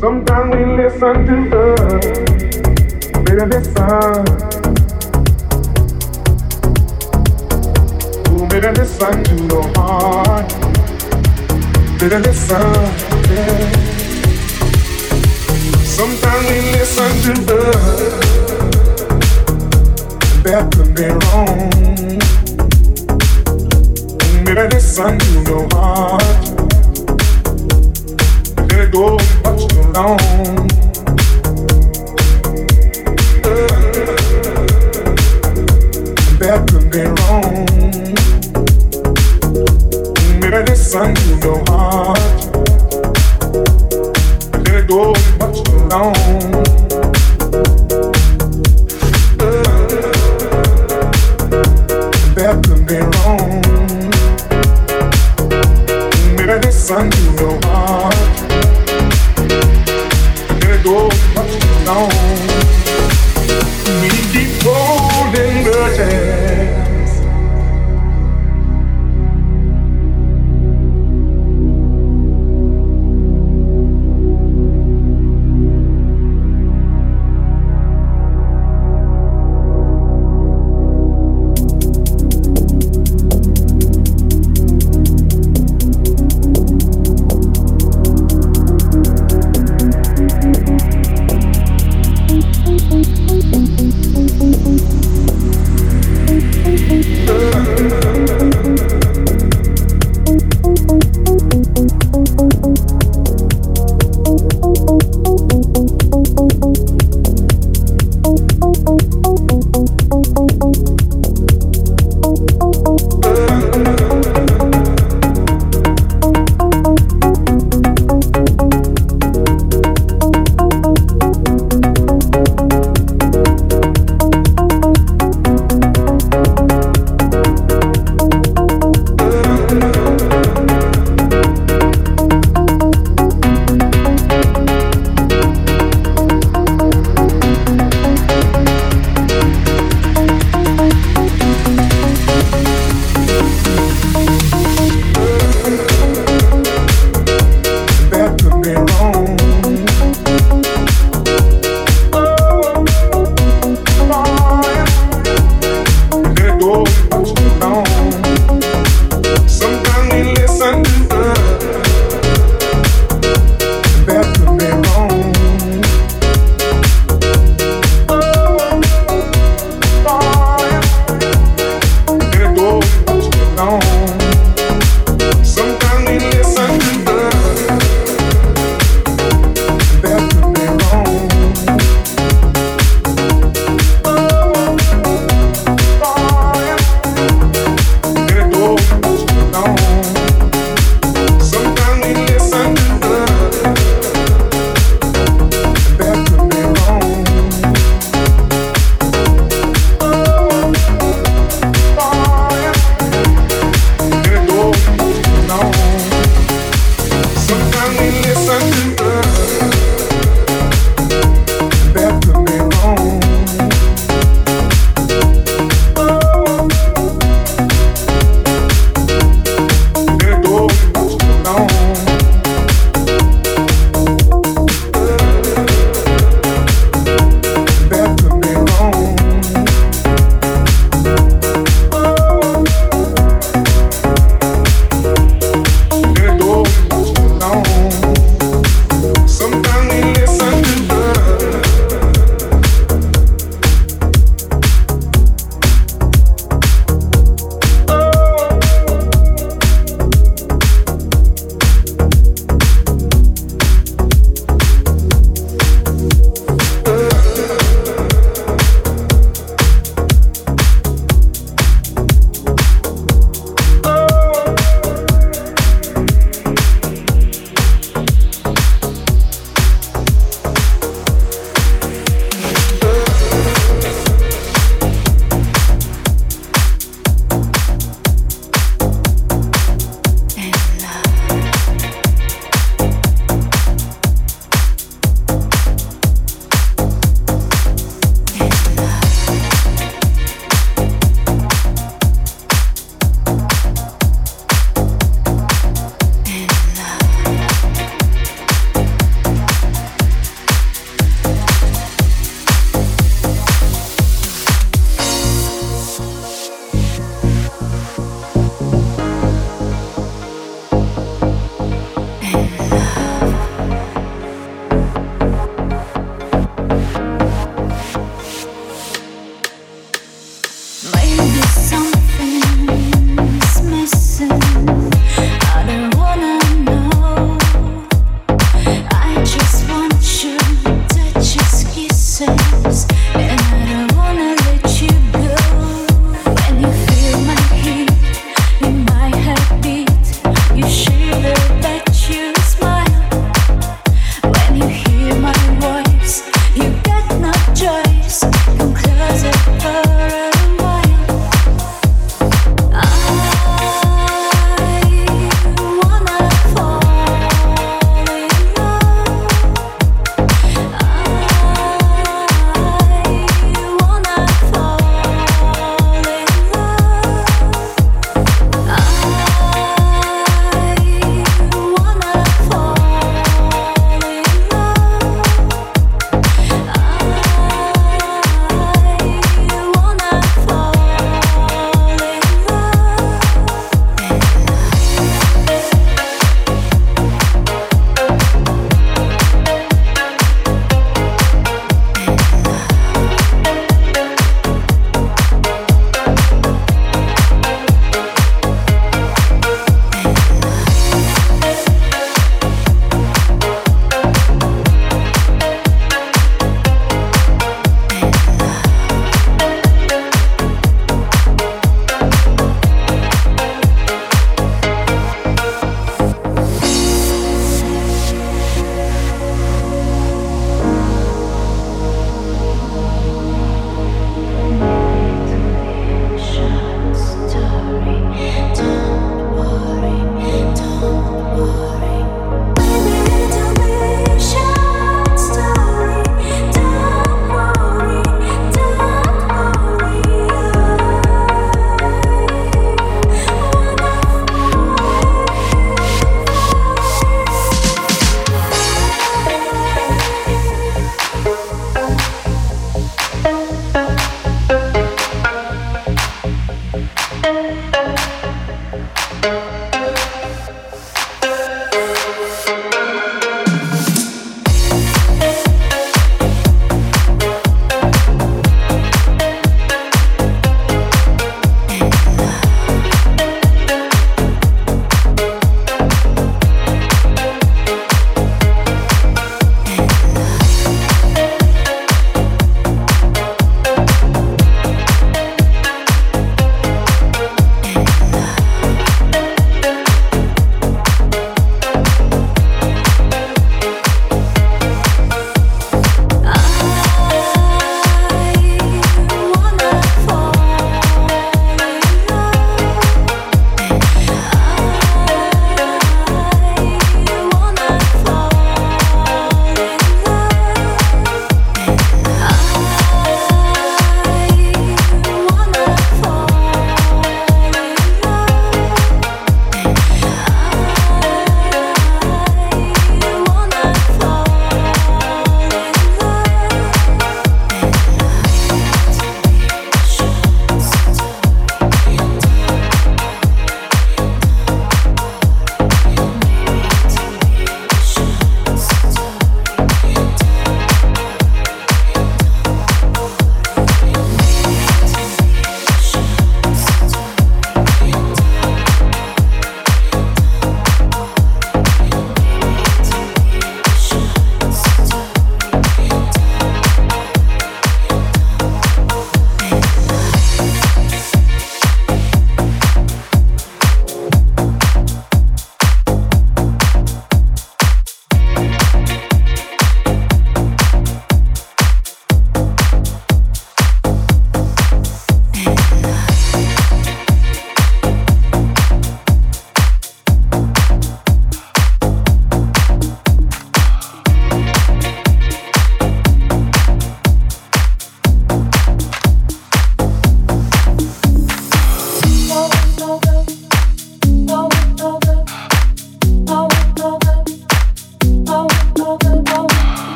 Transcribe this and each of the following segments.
Sometimes we listen to the bitter sound. Bitter listen to no heart. Bitter listen.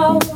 oh.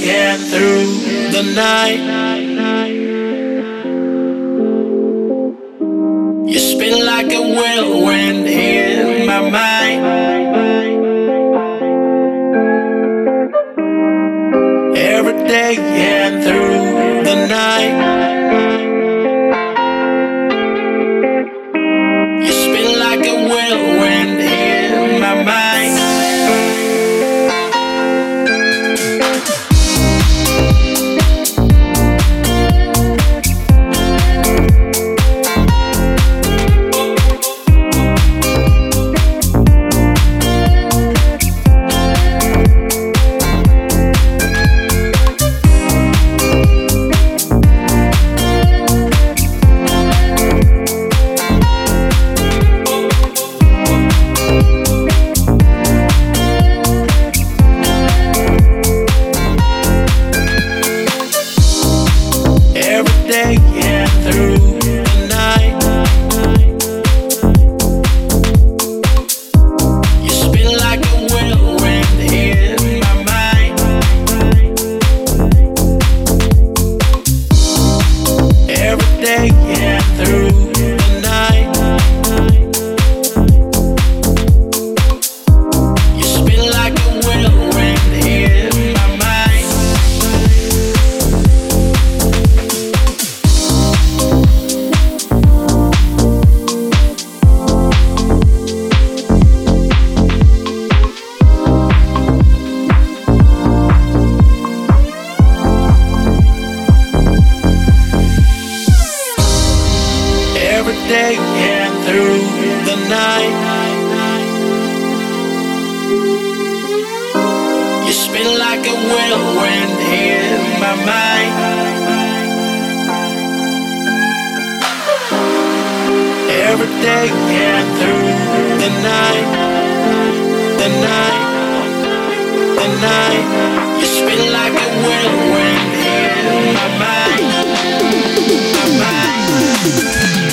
yeah, through the night. You spin like a whirlwind in my mind. You spin like a whirlwind here in my mind. Every day and through the night, the night, the night. You spin like a whirlwind here in my mind, my mind.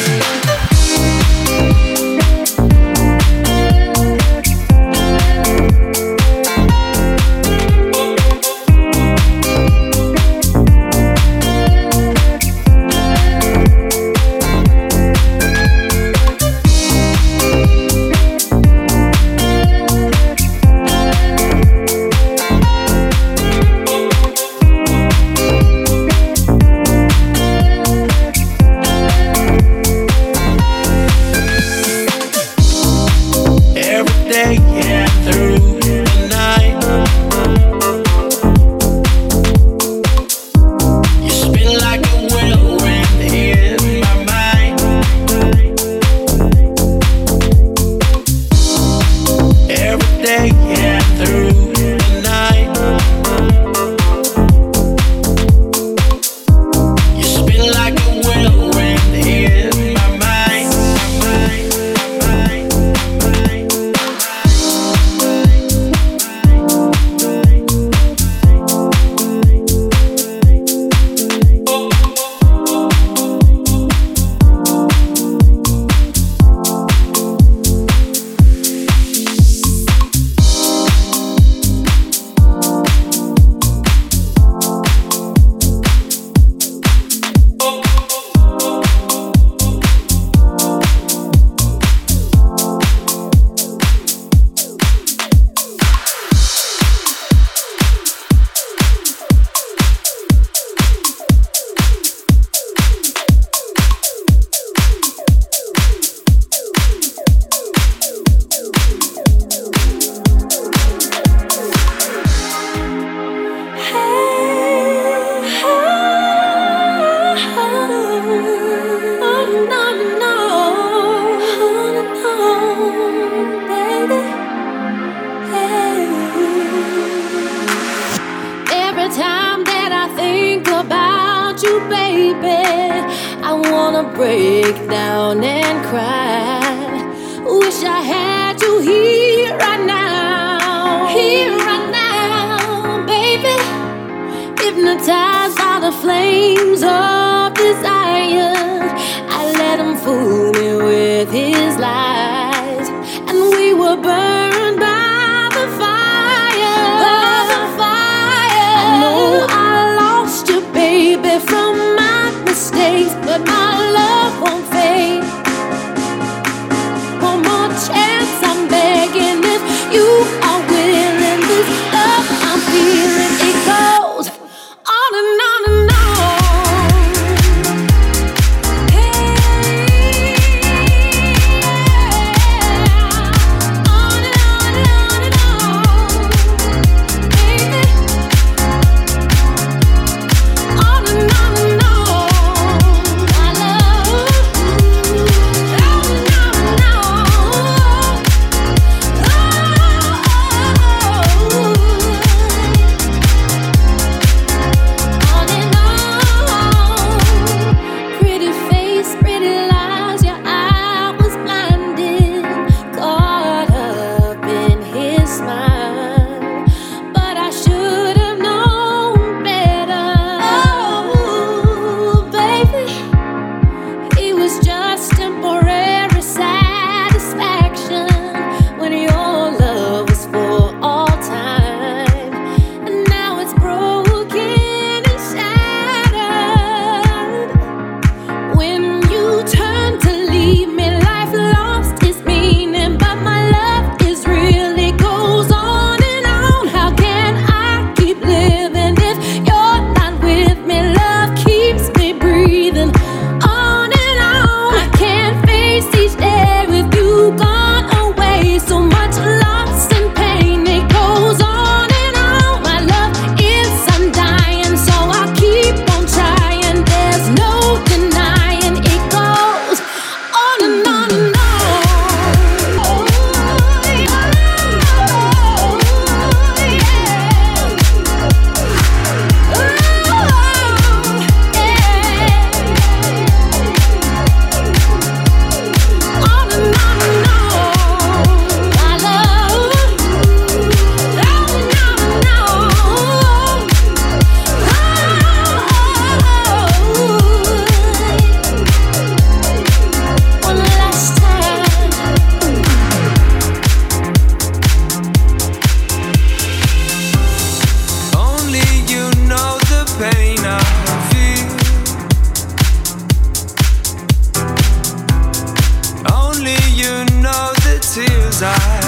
inside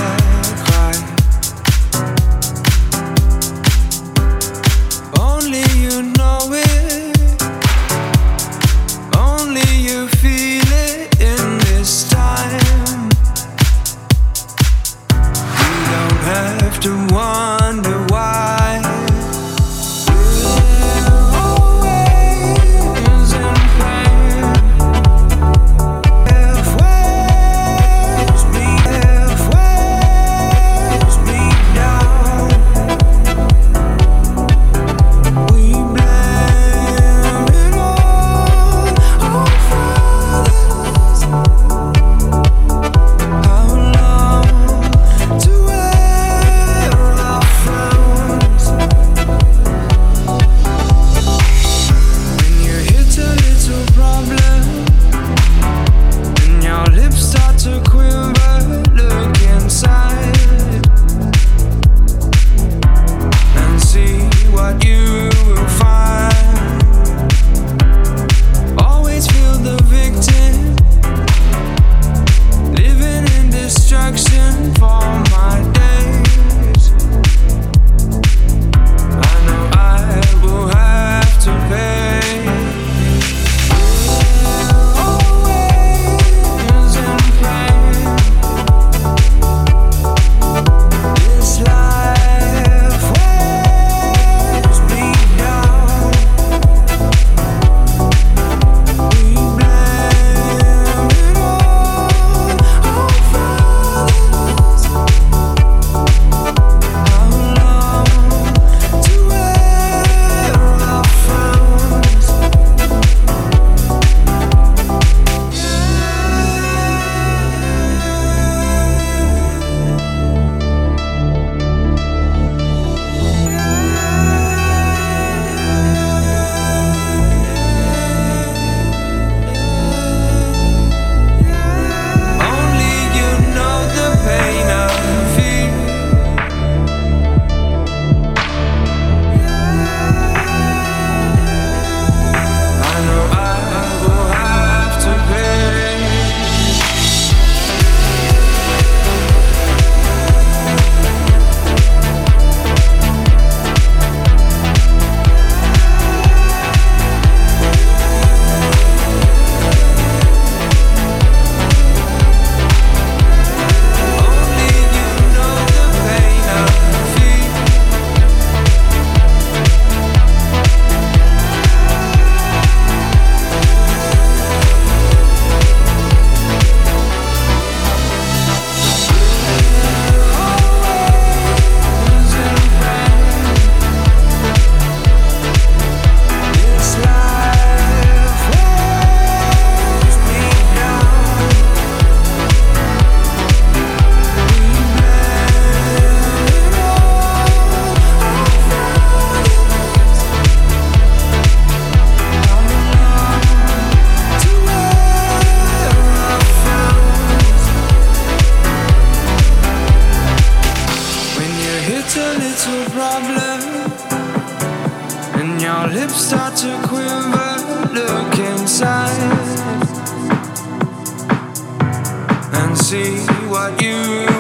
see what you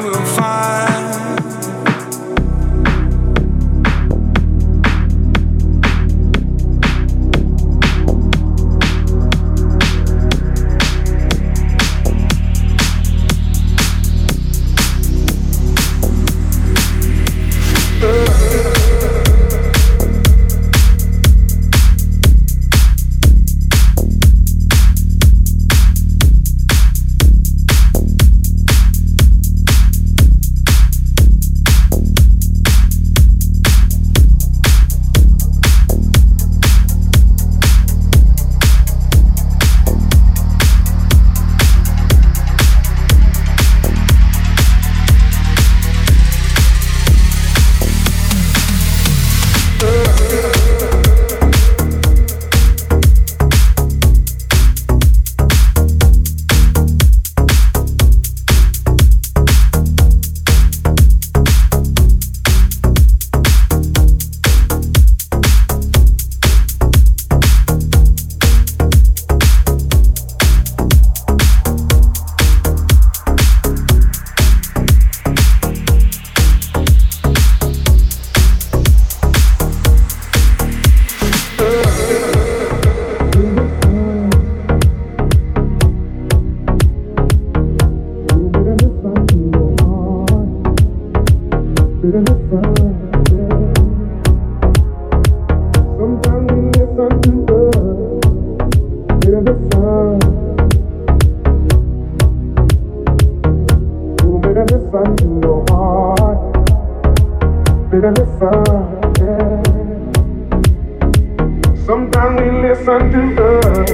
Sometimes we listen to us,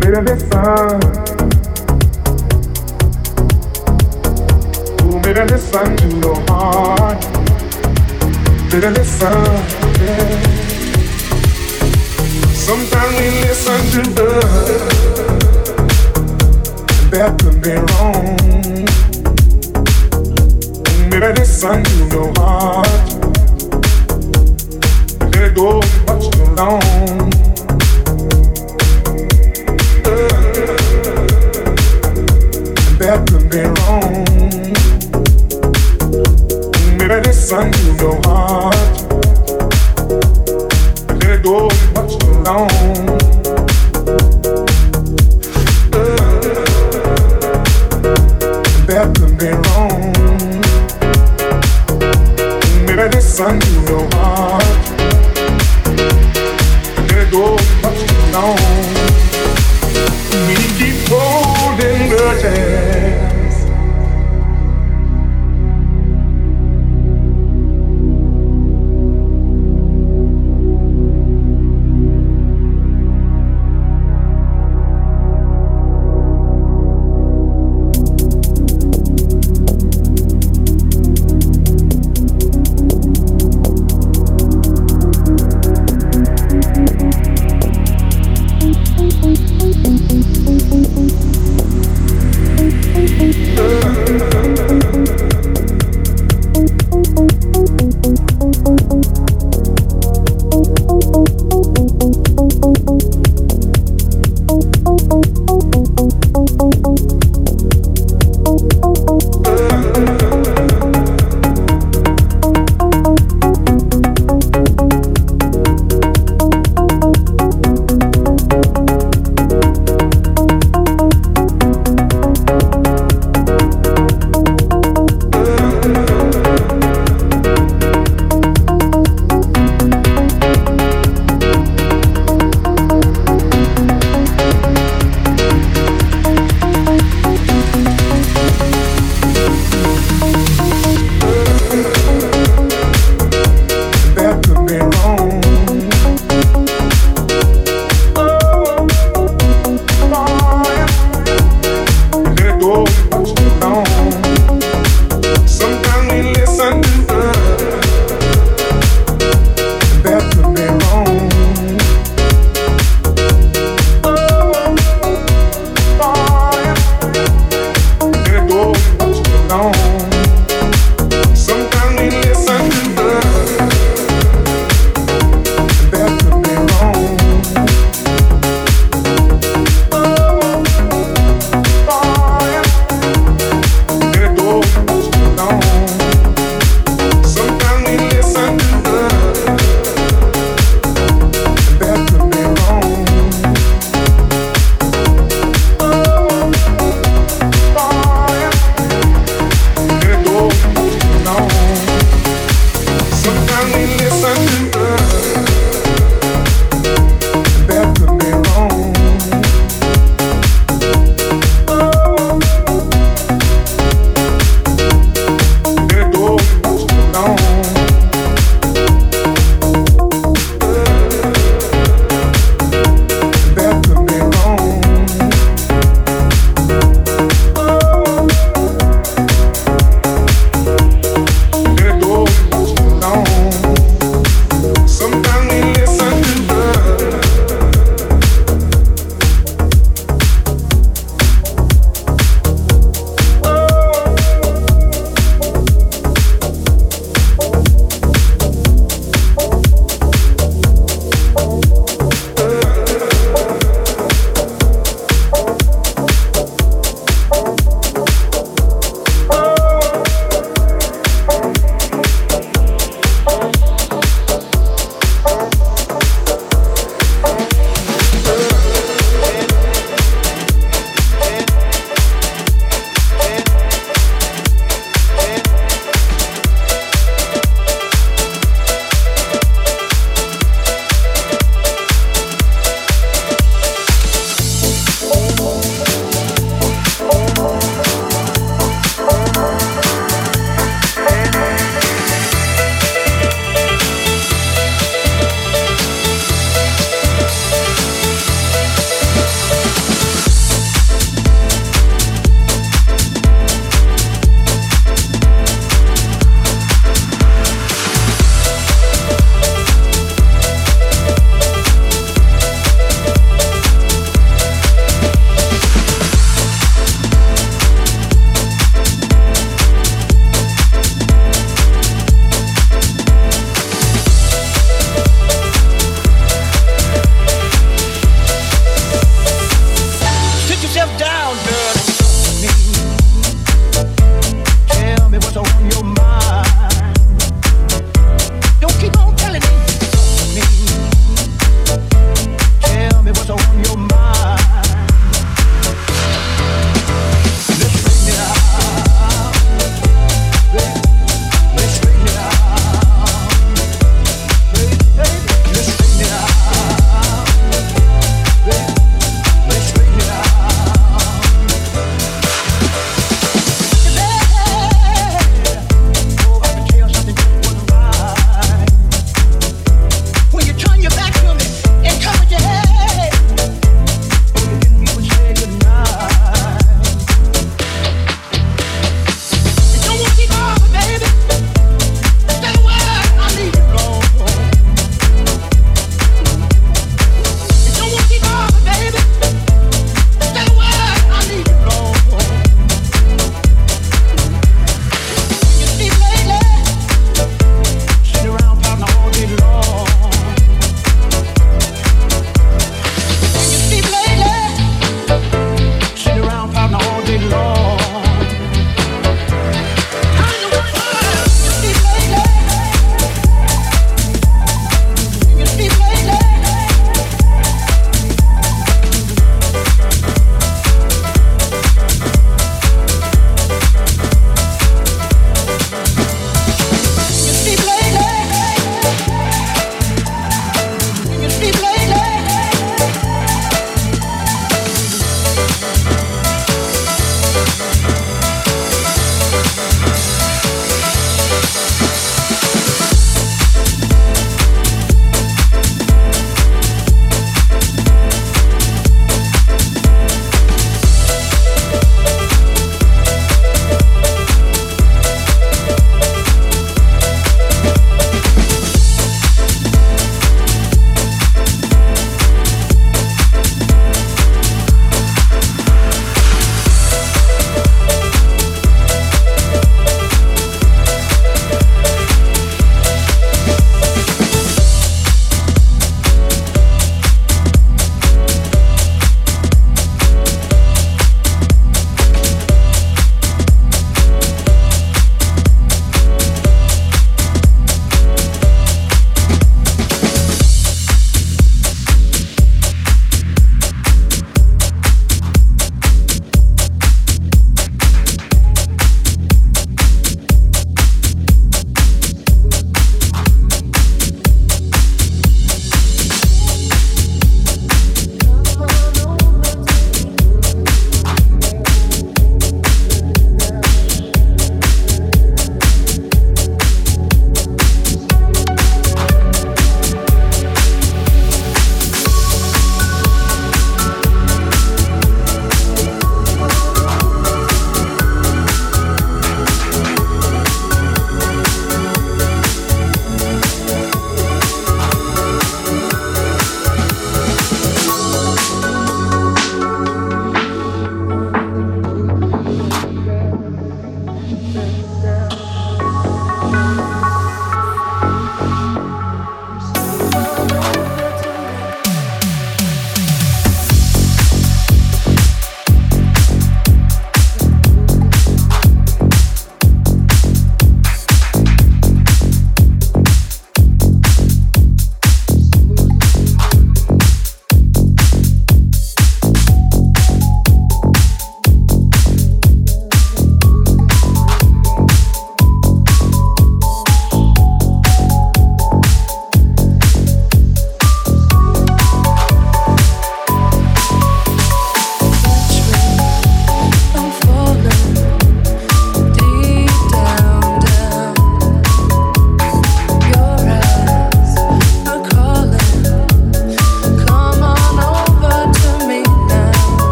better listen. Who better listen to your heart? Better listen. Yeah. Sometimes we listen to the that could be wrong. Better listen to your heart it go much too long. Uh, be wrong. Maybe this sun to your heart. Let it go much too long. sun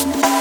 Thank